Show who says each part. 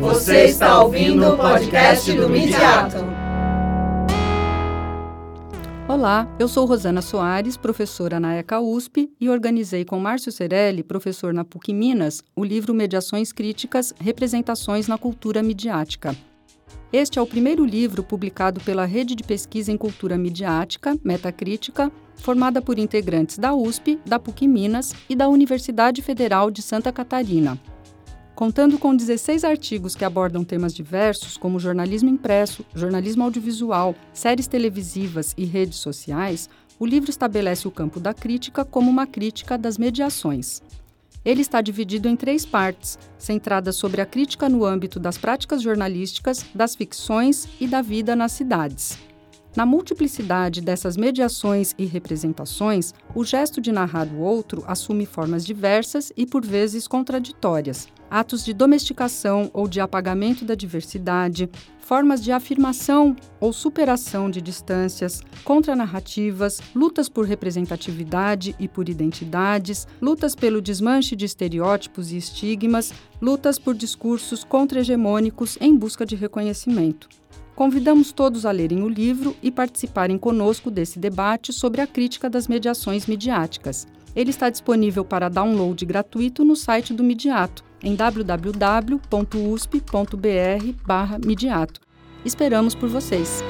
Speaker 1: Você está ouvindo o podcast do Midiato.
Speaker 2: Olá, eu sou Rosana Soares, professora na ECA USP e organizei com Márcio Cerelli, professor na PUC Minas, o livro Mediações Críticas Representações na Cultura Midiática. Este é o primeiro livro publicado pela Rede de Pesquisa em Cultura Midiática, Metacrítica, formada por integrantes da USP, da PUC Minas e da Universidade Federal de Santa Catarina. Contando com 16 artigos que abordam temas diversos, como jornalismo impresso, jornalismo audiovisual, séries televisivas e redes sociais, o livro estabelece o campo da crítica como uma crítica das mediações. Ele está dividido em três partes, centradas sobre a crítica no âmbito das práticas jornalísticas, das ficções e da vida nas cidades. Na multiplicidade dessas mediações e representações, o gesto de narrar o outro assume formas diversas e por vezes contraditórias. Atos de domesticação ou de apagamento da diversidade, formas de afirmação ou superação de distâncias, contranarrativas, lutas por representatividade e por identidades, lutas pelo desmanche de estereótipos e estigmas, lutas por discursos contra-hegemônicos em busca de reconhecimento. Convidamos todos a lerem o livro e participarem conosco desse debate sobre a crítica das mediações midiáticas. Ele está disponível para download gratuito no site do Midiato, em www.usp.br/midiato. Esperamos por vocês!